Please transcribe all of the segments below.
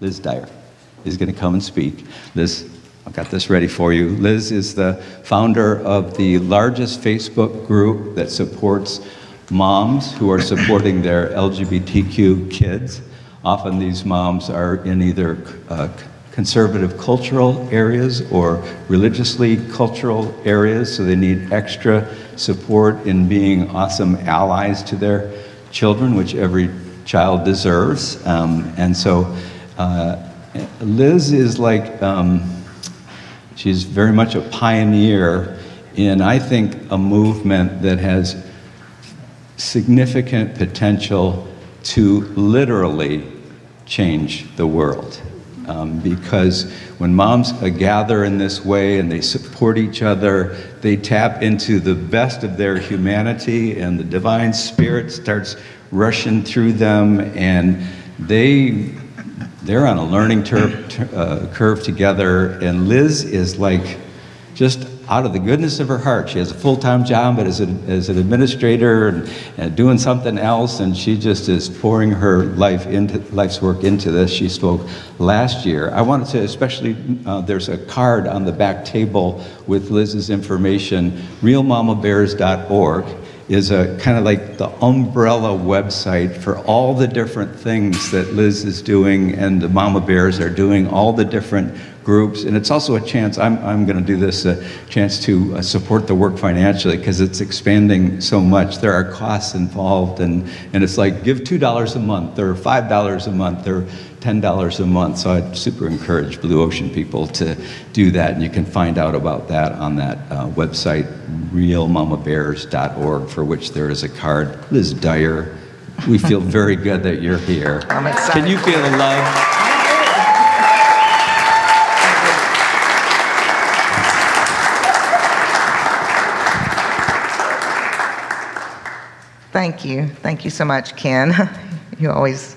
Liz Dyer, is going to come and speak. Liz, I've got this ready for you. Liz is the founder of the largest Facebook group that supports moms who are supporting their LGBTQ kids. Often these moms are in either uh, conservative cultural areas or religiously cultural areas, so they need extra support in being awesome allies to their children, which every child deserves. Um, and so uh, Liz is like, um, she's very much a pioneer in, I think, a movement that has significant potential to literally change the world. Um, because when moms gather in this way and they support each other, they tap into the best of their humanity, and the divine spirit starts rushing through them, and they they're on a learning ter- uh, curve together. And Liz is like just out of the goodness of her heart. She has a full time job, but as, a, as an administrator and, and, doing something else, and she just is pouring her life into life's work into this. She spoke last year. I wanted to especially, uh, there's a card on the back table with Liz's information, realmamabears.org is a kind of like the umbrella website for all the different things that Liz is doing and the Mama Bears are doing, all the different groups. And it's also a chance, I'm, I'm going to do this, a chance to uh, support the work financially because it's expanding so much. There are costs involved, and, and it's like give $2 a month or $5 a month or $10 a month. So I'd super encourage Blue Ocean people to do that. And you can find out about that on that uh, website, realmamabears.org, for which there is a card. Liz Dyer, we feel very good that you're here. I'm excited. Can you feel the love? Thank you. Thank you so much, Ken. you always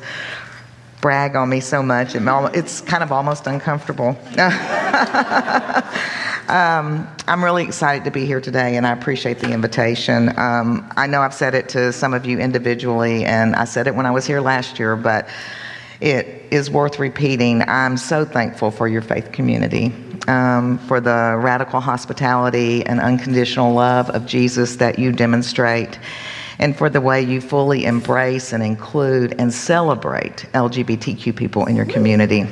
brag on me so much. It's kind of almost uncomfortable. um, I'm really excited to be here today, and I appreciate the invitation. Um, I know I've said it to some of you individually, and I said it when I was here last year, but it is worth repeating. I'm so thankful for your faith community, um, for the radical hospitality and unconditional love of Jesus that you demonstrate and for the way you fully embrace and include and celebrate LGBTQ people in your community.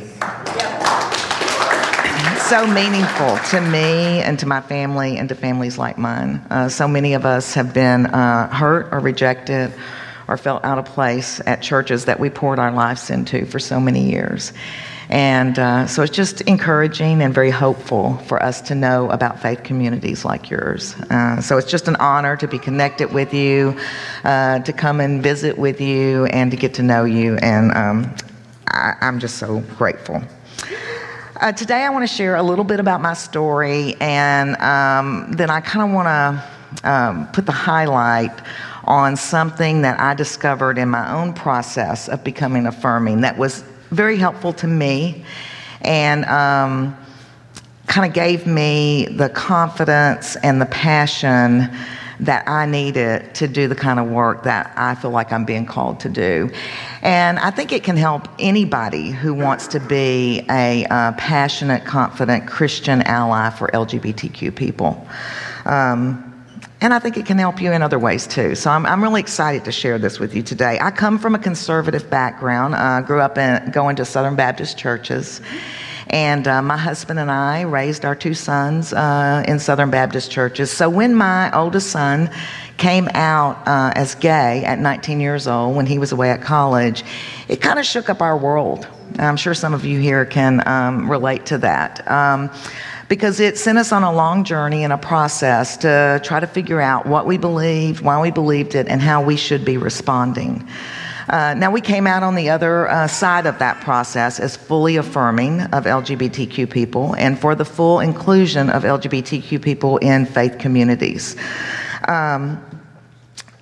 So meaningful to me and to my family and to families like mine. Uh, so many of us have been uh, hurt or rejected or felt out of place at churches that we poured our lives into for so many years. And uh, so it's just encouraging and very hopeful for us to know about faith communities like yours. Uh, so it's just an honor to be connected with you, uh, to come and visit with you, and to get to know you. And um, I, am just so grateful. Uh, today, I want to share a little bit about my story, and um, then I kind of want to um, put the highlight on something that I discovered in my own process of becoming affirming that was very helpful to me and um, kind of gave me the confidence and the passion that I needed to do the kind of work that I feel like I'm being called to do. And I think it can help anybody who wants to be a uh, passionate, confident Christian ally for LGBTQ people. Um, and I think it can help you in other ways too. So I'm, I'm really excited to share this with you today. I come from a conservative background. I uh, grew up in, going to Southern Baptist churches. And uh, my husband and I raised our two sons uh, in Southern Baptist churches. So when my oldest son came out uh, as gay at 19 years old, when he was away at college, it kind of shook up our world. I'm sure some of you here can um, relate to that. Um, because it sent us on a long journey and a process to try to figure out what we believed, why we believed it, and how we should be responding. Uh, now, we came out on the other uh, side of that process as fully affirming of LGBTQ people and for the full inclusion of LGBTQ people in faith communities. Um,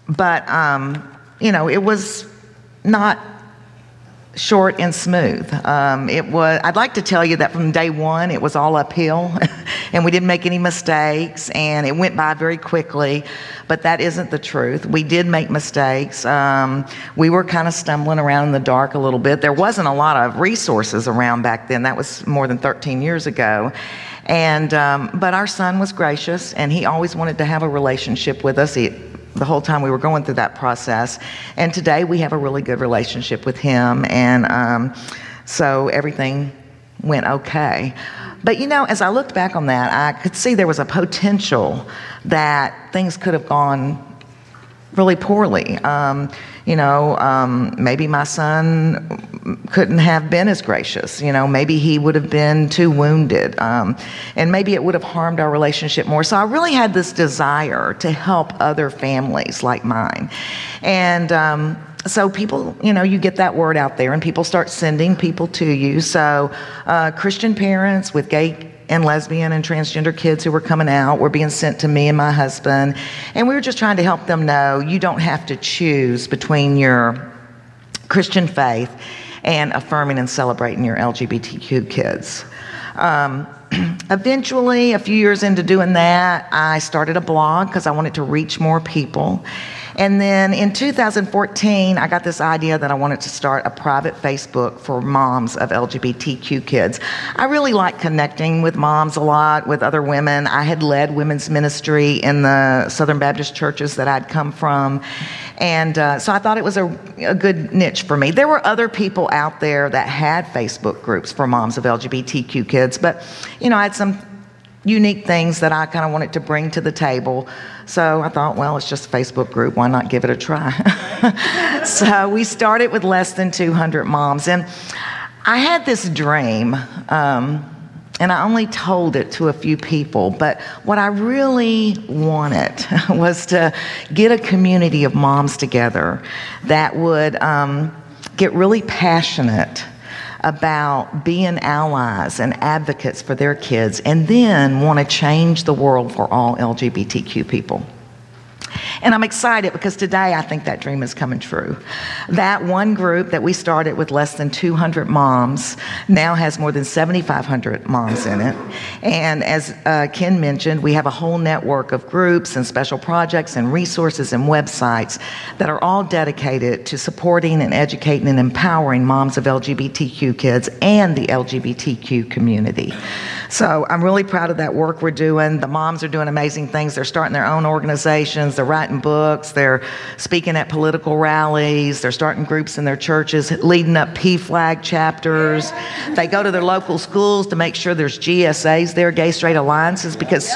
but, um, you know, it was not short and smooth. Um, it was. I'd like to tell you that from day one it was all uphill, and we didn't make any mistakes, and it went by very quickly. But that isn't the truth. We did make mistakes. Um, we were kind of stumbling around in the dark a little bit. There wasn't a lot of resources around back then. That was more than 13 years ago. And um, but our son was gracious, and he always wanted to have a relationship with us. He, the whole time we were going through that process. And today we have a really good relationship with him, and um, so everything went okay. But you know, as I looked back on that, I could see there was a potential that things could have gone really poorly. Um, you know, um, maybe my son couldn't have been as gracious. You know, maybe he would have been too wounded. Um, and maybe it would have harmed our relationship more. So I really had this desire to help other families like mine. And, um, so people, you know, you get that word out there and people start sending people to you. So uh, Christian parents with gay and lesbian and transgender kids who were coming out were being sent to me and my husband. And we were just trying to help them know you don't have to choose between your Christian faith and affirming and celebrating your LGBTQ kids. Um, eventually, a few years into doing that, I started a blog because I wanted to reach more people. And then in 2014, I got this idea that I wanted to start a private Facebook for moms of LGBTQ kids. I really like connecting with moms a lot, with other women. I had led women's ministry in the Southern Baptist churches that I'd come from. And uh, so I thought it was a, a good niche for me. There were other people out there that had Facebook groups for moms of LGBTQ kids, but, you know, I had some unique things that I kind of wanted to bring to the table. So I thought, well, it's just a Facebook group. Why not give it a try? so we started with less than 200 moms. And I had this dream, um, and I only told it to a few people, but what I really wanted was to get a community of moms together that would um, get really passionate about being allies and advocates for their kids and then want to change the world for all LGBTQ people. And I'm excited because today I think that dream is coming true. That one group that we started with less than 200 moms now has more than 7,500 moms in it. And as uh, Ken mentioned, we have a whole network of groups and special projects and resources and websites that are all dedicated to supporting and educating and empowering moms of LGBTQ kids and the LGBTQ community. So I'm really proud of that work we're doing. The moms are doing amazing things. They're starting their own organizations. They're writing books. They're speaking at political rallies. They're starting groups in their churches, leading up PFLAG chapters. They go to their local schools to make sure there's GSAs there, gay straight alliances, because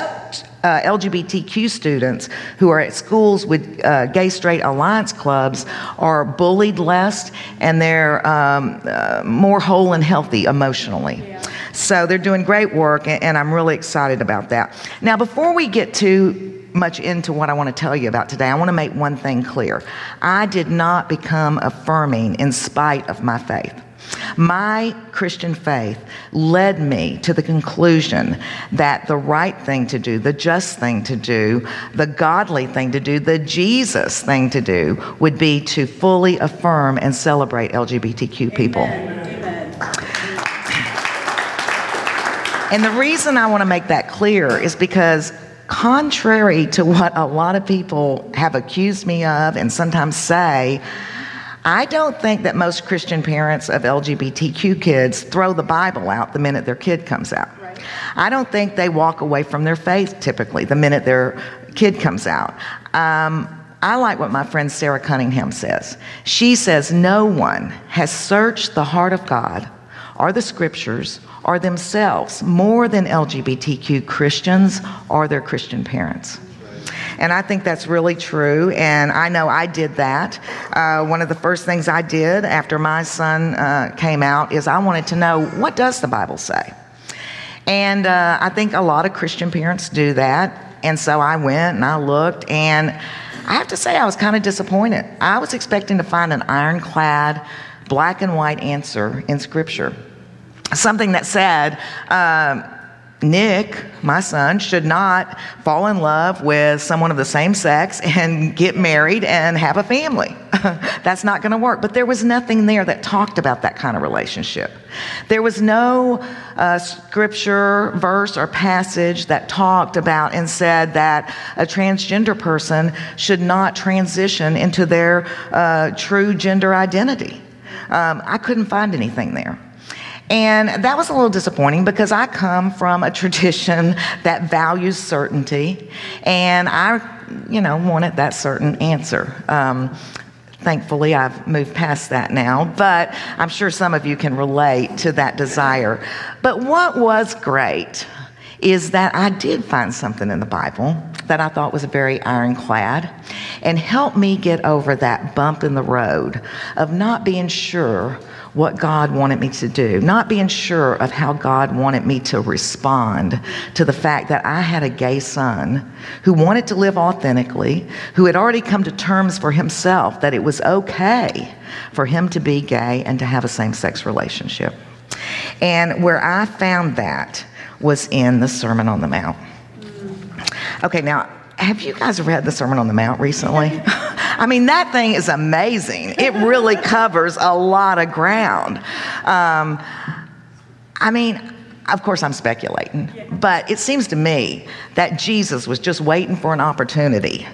uh, LGBTQ students who are at schools with uh, gay straight alliance clubs are bullied less and they're um, uh, more whole and healthy emotionally. Yeah. So they're doing great work, and, and I'm really excited about that. Now, before we get too much into what I want to tell you about today, I want to make one thing clear. I did not become affirming in spite of my faith. My Christian faith led me to the conclusion that the right thing to do, the just thing to do, the godly thing to do, the Jesus thing to do would be to fully affirm and celebrate LGBTQ people. Amen. And the reason I want to make that clear is because contrary to what a lot of people have accused me of and sometimes say, I don't think that most Christian parents of LGBTQ kids throw the Bible out the minute their kid comes out. Right. I don't think they walk away from their faith typically the minute their kid comes out. Um, I like what my friend Sarah Cunningham says. She says, No one has searched the heart of God or the scriptures are themselves more than LGBTQ Christians or their Christian parents. And I think that's really true. And I know I did that. Uh, one of the first things I did after my son uh, came out is I wanted to know what does the Bible say? And uh, I think a lot of Christian parents do that. And so I went and I looked, and I have to say, I was kind of disappointed. I was expecting to find an ironclad, black and white answer in Scripture something that said, um, Nick, my son, should not fall in love with someone of the same sex and get married and have a family. That's not going to work. But there was nothing there that talked about that kind of relationship. There was no uh, scripture, verse, or passage that talked about and said that a transgender person should not transition into their uh, true gender identity. Um, I couldn't find anything there. And that was a little disappointing because I come from a tradition that values certainty, and I, you know, wanted that certain answer. Um, thankfully, I've moved past that now, but I'm sure some of you can relate to that desire. But what was great is that I did find something in the Bible that I thought was very ironclad and helped me get over that bump in the road of not being sure what God wanted me to do, not being sure of how God wanted me to respond to the fact that I had a gay son who wanted to live authentically, who had already come to terms for himself that it was okay for him to be gay and to have a same sex relationship. And where I found that was in the Sermon on the Mount. Okay, now, have you guys read the Sermon on the Mount recently? I mean, that thing is amazing. It really covers a lot of ground. Um, I mean, of course, I'm speculating, but it seems to me that Jesus was just waiting for an opportunity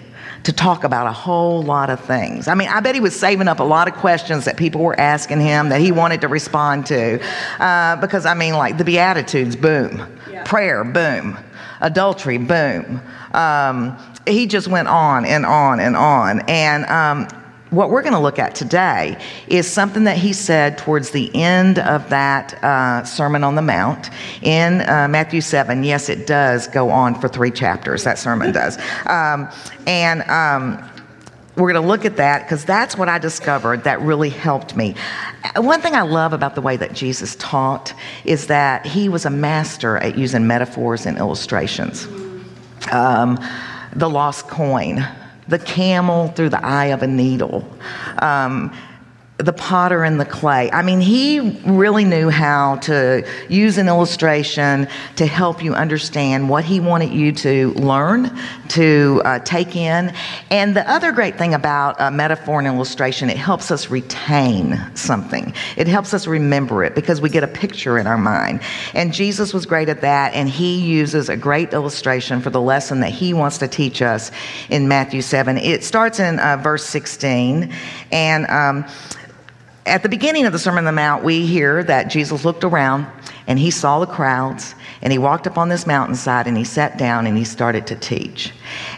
to talk about a whole lot of things. I mean, I bet he was saving up a lot of questions that people were asking him that he wanted to respond to. Uh, because, I mean, like the Beatitudes, boom. Yeah. Prayer, boom. Adultery, boom. Um, he just went on and on and on. And um, what we're going to look at today is something that he said towards the end of that uh, Sermon on the Mount in uh, Matthew 7. Yes, it does go on for three chapters, that sermon does. Um, and um, we're going to look at that because that's what I discovered that really helped me. One thing I love about the way that Jesus taught is that he was a master at using metaphors and illustrations. Um, the lost coin, the camel through the eye of a needle. Um, the potter and the clay. I mean, he really knew how to use an illustration to help you understand what he wanted you to learn, to uh, take in. And the other great thing about a metaphor and illustration, it helps us retain something. It helps us remember it because we get a picture in our mind. And Jesus was great at that, and he uses a great illustration for the lesson that he wants to teach us in Matthew 7. It starts in uh, verse 16, and um, at the beginning of the Sermon on the Mount, we hear that Jesus looked around and he saw the crowds and he walked up on this mountainside and he sat down and he started to teach.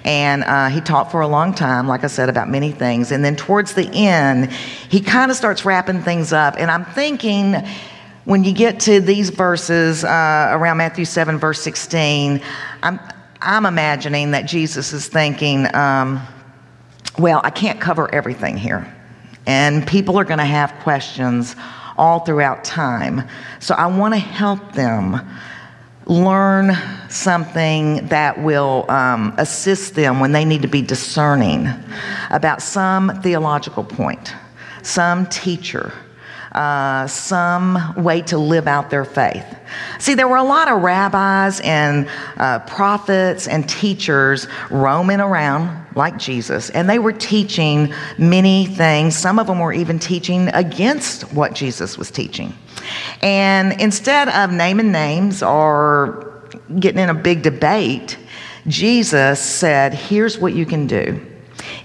And uh, he taught for a long time, like I said, about many things. And then towards the end, he kind of starts wrapping things up. And I'm thinking, when you get to these verses uh, around Matthew 7, verse 16, I'm, I'm imagining that Jesus is thinking, um, well, I can't cover everything here. And people are going to have questions all throughout time. So I want to help them learn something that will um, assist them when they need to be discerning about some theological point, some teacher uh, some way to live out their faith. See, there were a lot of rabbis and uh, prophets and teachers roaming around like Jesus, and they were teaching many things. Some of them were even teaching against what Jesus was teaching. And instead of naming names or getting in a big debate, Jesus said, Here's what you can do.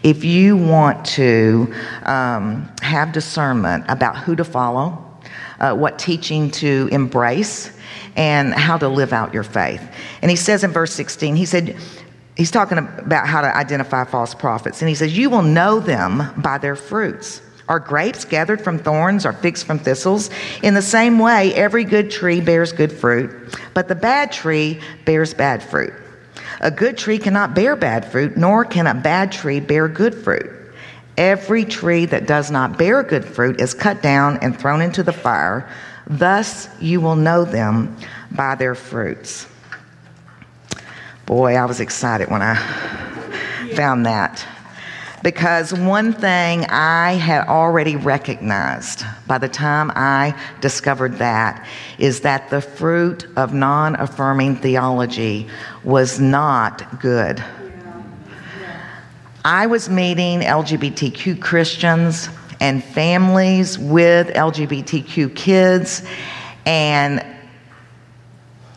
If you want to um, have discernment about who to follow, uh, what teaching to embrace, and how to live out your faith. And he says in verse 16, he said, he's talking about how to identify false prophets. And he says, You will know them by their fruits. Are grapes gathered from thorns or figs from thistles? In the same way, every good tree bears good fruit, but the bad tree bears bad fruit. A good tree cannot bear bad fruit, nor can a bad tree bear good fruit. Every tree that does not bear good fruit is cut down and thrown into the fire. Thus you will know them by their fruits. Boy, I was excited when I found that because one thing I had already recognized by the time I discovered that is that the fruit of non affirming theology was not good. I was meeting LGBTQ Christians and families with LGBTQ kids and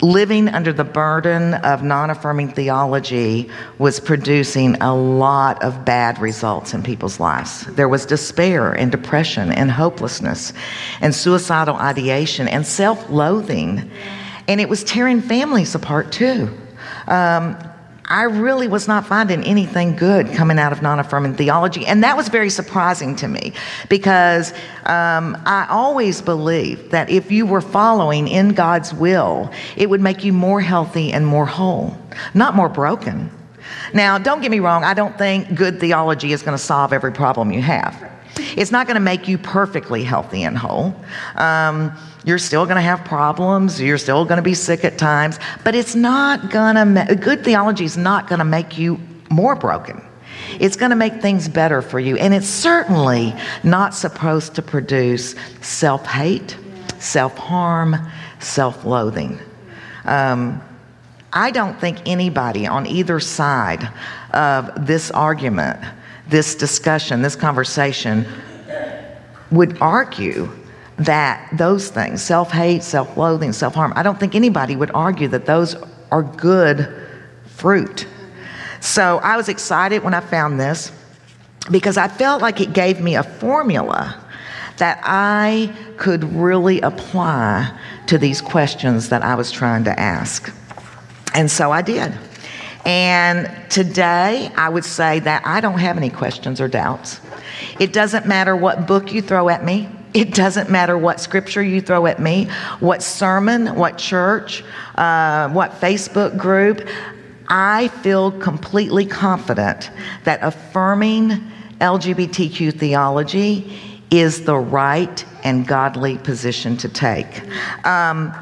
living under the burden of non affirming theology was producing a lot of bad results in people's lives. There was despair and depression and hopelessness and suicidal ideation and self loathing. And it was tearing families apart too. Um, I really was not finding anything good coming out of non affirming theology. And that was very surprising to me because um, I always believed that if you were following in God's will, it would make you more healthy and more whole, not more broken. Now, don't get me wrong, I don't think good theology is going to solve every problem you have. It's not going to make you perfectly healthy and whole. Um, you're still going to have problems. You're still going to be sick at times. But it's not going to, good theology is not going to make you more broken. It's going to make things better for you. And it's certainly not supposed to produce self hate, self harm, self loathing. Um, I don't think anybody on either side of this argument this discussion, this conversation, would argue that those things, self hate, self loathing, self harm, I don't think anybody would argue that those are good fruit. So I was excited when I found this because I felt like it gave me a formula that I could really apply to these questions that I was trying to ask. And so I did. And today, I would say that I don't have any questions or doubts. It doesn't matter what book you throw at me. It doesn't matter what scripture you throw at me, what sermon, what church, uh, what Facebook group. I feel completely confident that affirming LGBTQ theology is the right and godly position to take. Um,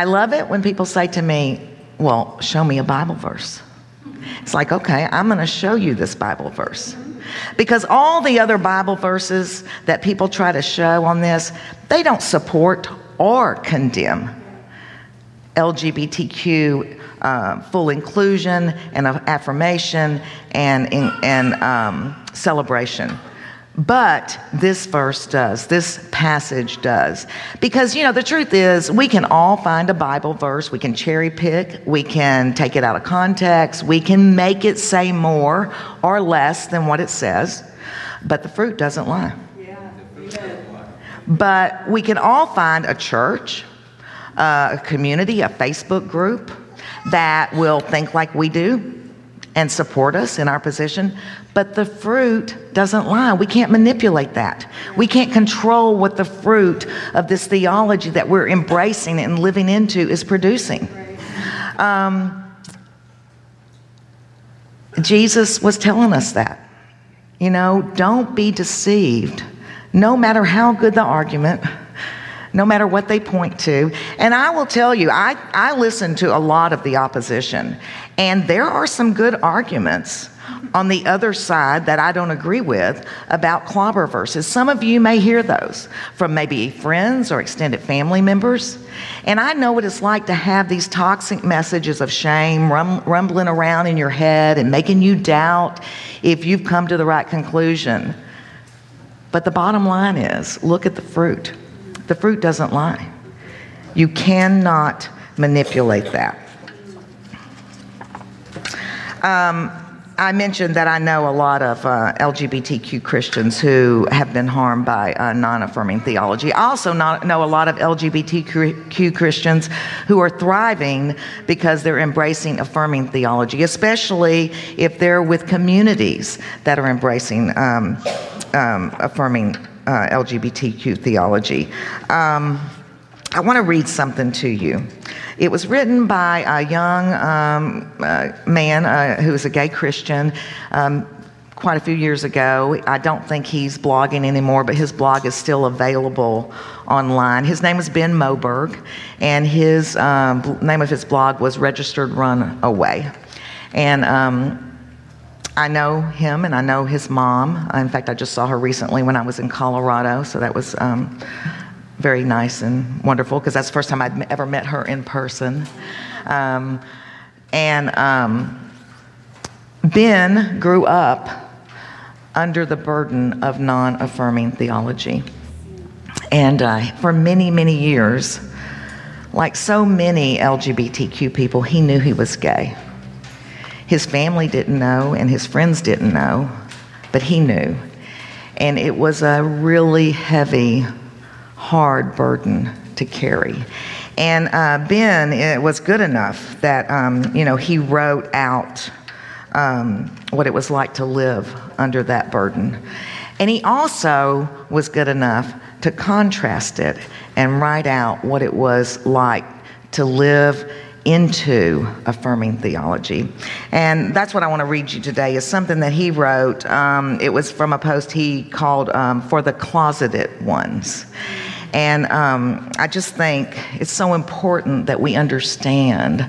I love it when people say to me, Well, show me a Bible verse. It's like, okay, I'm going to show you this Bible verse. Because all the other Bible verses that people try to show on this, they don't support or condemn LGBTQ uh, full inclusion and affirmation and, and um, celebration. But this verse does, this passage does. Because, you know, the truth is, we can all find a Bible verse, we can cherry pick, we can take it out of context, we can make it say more or less than what it says, but the fruit doesn't lie. But we can all find a church, uh, a community, a Facebook group that will think like we do and support us in our position, but the fruit doesn't lie. We can't manipulate that. We can't control what the fruit of this theology that we're embracing and living into is producing. Um, Jesus was telling us that. You know, don't be deceived, no matter how good the argument no matter what they point to. And I will tell you, I, I listen to a lot of the opposition, and there are some good arguments on the other side that I don't agree with about clobber verses. Some of you may hear those from maybe friends or extended family members. And I know what it's like to have these toxic messages of shame rum- rumbling around in your head and making you doubt if you've come to the right conclusion. But the bottom line is look at the fruit. The fruit doesn't lie. You cannot manipulate that. Um, I mentioned that I know a lot of uh, LGBTQ Christians who have been harmed by uh, non affirming theology. I also know a lot of LGBTQ Christians who are thriving because they're embracing affirming theology, especially if they're with communities that are embracing um, um, affirming uh, LGBTQ theology. Um, I want to read something to you. It was written by a young um, uh, man uh, who is a gay Christian um, quite a few years ago. I don't think he's blogging anymore, but his blog is still available online. His name is Ben Moberg, and his um, name of his blog was Registered Runaway. And um, I know him and I know his mom. In fact, I just saw her recently when I was in Colorado, so that was um, very nice and wonderful because that's the first time I'd ever met her in person. Um, and um, Ben grew up under the burden of non affirming theology. And uh, for many, many years, like so many LGBTQ people, he knew he was gay. His family didn't know, and his friends didn't know, but he knew. And it was a really heavy, hard burden to carry. And uh, Ben it was good enough that um, you know he wrote out um, what it was like to live under that burden, and he also was good enough to contrast it and write out what it was like to live into affirming theology. And that's what I want to read you today is something that he wrote. Um, it was from a post he called um, For the Closeted Ones. And um, I just think it's so important that we understand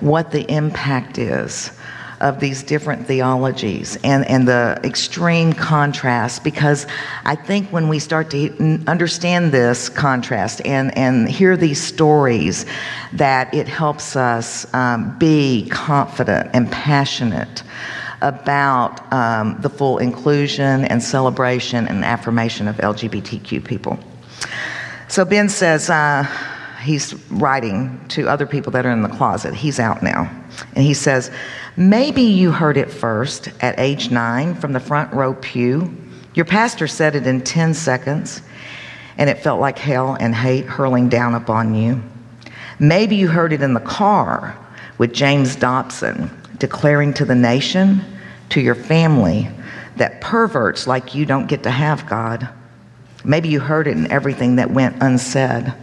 what the impact is of these different theologies and, and the extreme contrast because I think when we start to understand this contrast and, and hear these stories, that it helps us um, be confident and passionate about um, the full inclusion and celebration and affirmation of LGBTQ people. So Ben says, uh, he's writing to other people that are in the closet. He's out now. And he says, Maybe you heard it first at age nine from the front row pew. Your pastor said it in 10 seconds, and it felt like hell and hate hurling down upon you. Maybe you heard it in the car with James Dobson declaring to the nation, to your family, that perverts like you don't get to have God. Maybe you heard it in everything that went unsaid.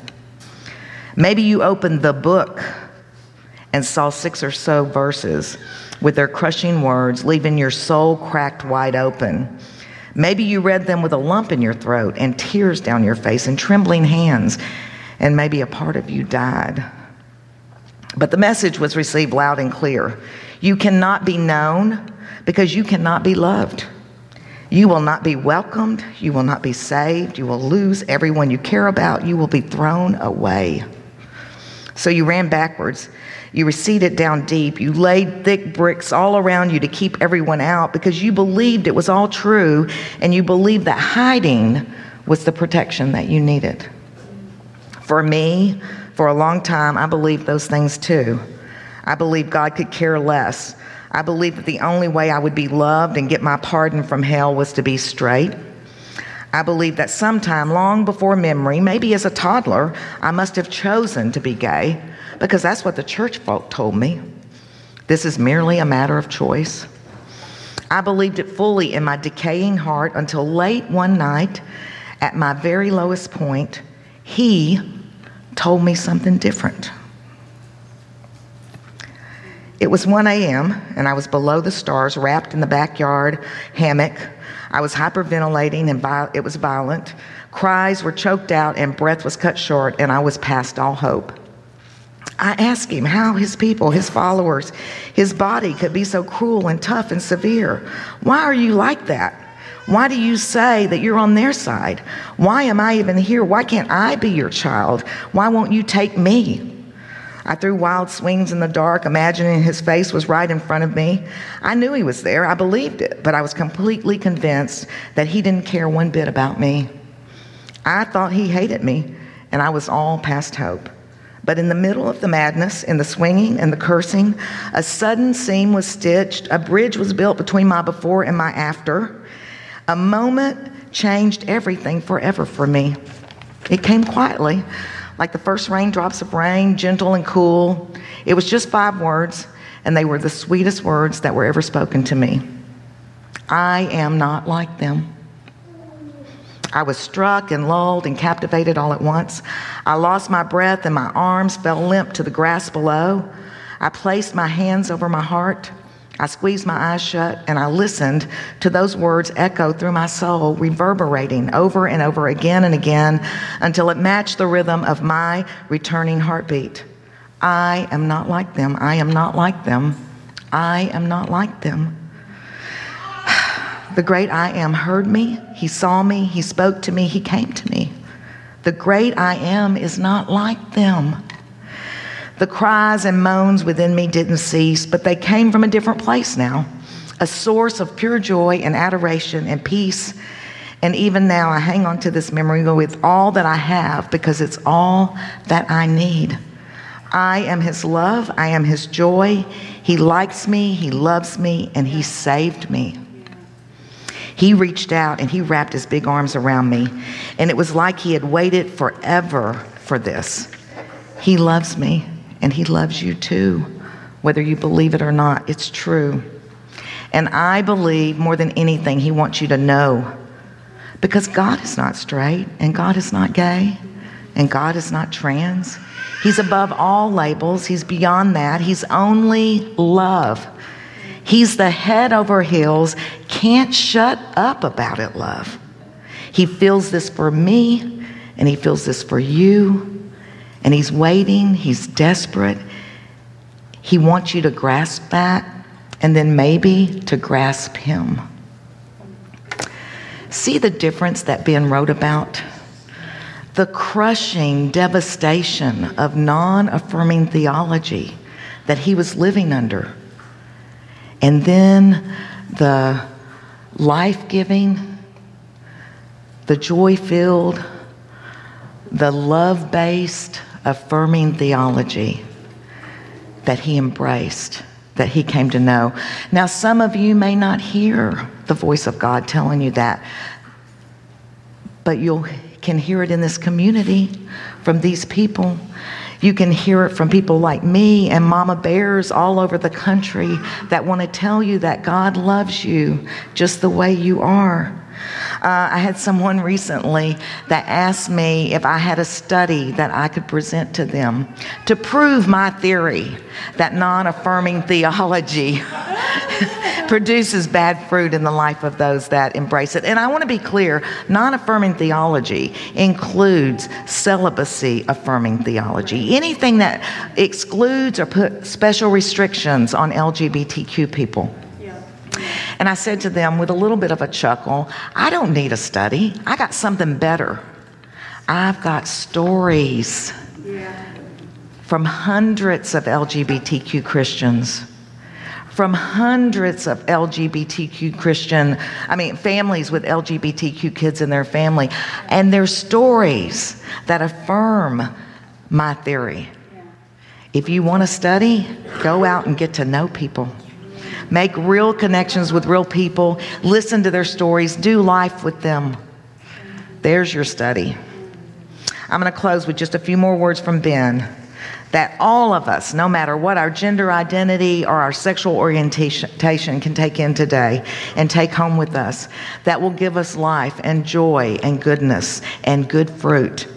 Maybe you opened the book and saw six or so verses with their crushing words, leaving your soul cracked wide open. Maybe you read them with a lump in your throat and tears down your face and trembling hands, and maybe a part of you died. But the message was received loud and clear. You cannot be known because you cannot be loved. You will not be welcomed. You will not be saved. You will lose everyone you care about. You will be thrown away. So you ran backwards you receded down deep. You laid thick bricks all around you to keep everyone out because you believed it was all true and you believed that hiding was the protection that you needed. For me, for a long time, I believed those things too. I believed God could care less. I believed that the only way I would be loved and get my pardon from hell was to be straight. I believed that sometime long before memory, maybe as a toddler, I must have chosen to be gay because that's what the church folk told me. This is merely a matter of choice. I believed it fully in my decaying heart until late one night, at my very lowest point, he told me something different. It was 1 a.m., and I was below the stars, wrapped in the backyard hammock. I was hyperventilating, and it was violent. Cries were choked out, and breath was cut short, and I was past all hope. I asked him how his people, his followers, his body could be so cruel and tough and severe. Why are you like that? Why do you say that you're on their side? Why am I even here? Why can't I be your child? Why won't you take me? I threw wild swings in the dark, imagining his face was right in front of me. I knew he was there. I believed it, but I was completely convinced that he didn't care one bit about me. I thought he hated me, and I was all past hope. But in the middle of the madness, in the swinging and the cursing, a sudden seam was stitched, a bridge was built between my before and my after. A moment changed everything forever for me. It came quietly, like the first raindrops of rain, gentle and cool. It was just five words, and they were the sweetest words that were ever spoken to me. I am not like them. I was struck and lulled and captivated all at once. I lost my breath and my arms fell limp to the grass below. I placed my hands over my heart. I squeezed my eyes shut and I listened to those words echo through my soul, reverberating over and over again and again until it matched the rhythm of my returning heartbeat. I am not like them. I am not like them. I am not like them. The great I am heard me, he saw me, he spoke to me, he came to me. The great I am is not like them. The cries and moans within me didn't cease, but they came from a different place now a source of pure joy and adoration and peace. And even now, I hang on to this memory with all that I have because it's all that I need. I am His love, I am His joy. He likes me, He loves me, and He saved me. He reached out and He wrapped His big arms around me, and it was like He had waited forever for this. He loves me and He loves you too, whether you believe it or not. It's true. And I believe more than anything, He wants you to know because God is not straight, and God is not gay, and God is not trans. He's above all labels, He's beyond that. He's only love. He's the head over heels, can't shut up about it, love. He feels this for me, and He feels this for you and he's waiting, he's desperate. He wants you to grasp that and then maybe to grasp him. See the difference that Ben wrote about? The crushing devastation of non affirming theology that he was living under. And then the life giving, the joy filled, the love based, affirming theology that he embraced, that he came to know. Now, some of you may not hear the voice of God telling you that, but you can hear it in this community from these people. You can hear it from people like me and mama bears all over the country that want to tell you that God loves you just the way you are. Uh, I had someone recently that asked me if I had a study that I could present to them to prove my theory that non affirming theology produces bad fruit in the life of those that embrace it. And I want to be clear non affirming theology includes celibacy affirming theology, anything that excludes or put special restrictions on LGBTQ people. And I said to them with a little bit of a chuckle, I don't need a study. I got something better. I've got stories from hundreds of LGBTQ Christians, from hundreds of LGBTQ Christian, I mean, families with LGBTQ kids in their family, and their stories that affirm my theory. If you want to study, go out and get to know people. Make real connections with real people. Listen to their stories. Do life with them. There's your study. I'm going to close with just a few more words from Ben that all of us, no matter what our gender identity or our sexual orientation, can take in today and take home with us, that will give us life and joy and goodness and good fruit.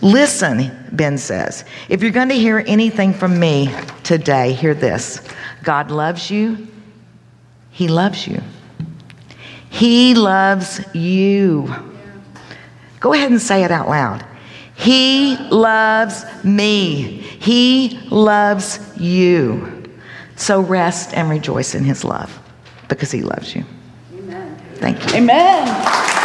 Listen, Ben says. If you're going to hear anything from me today, hear this God loves you. He loves you. He loves you. Go ahead and say it out loud. He loves me. He loves you. So rest and rejoice in his love because he loves you. Amen. Thank you. Amen.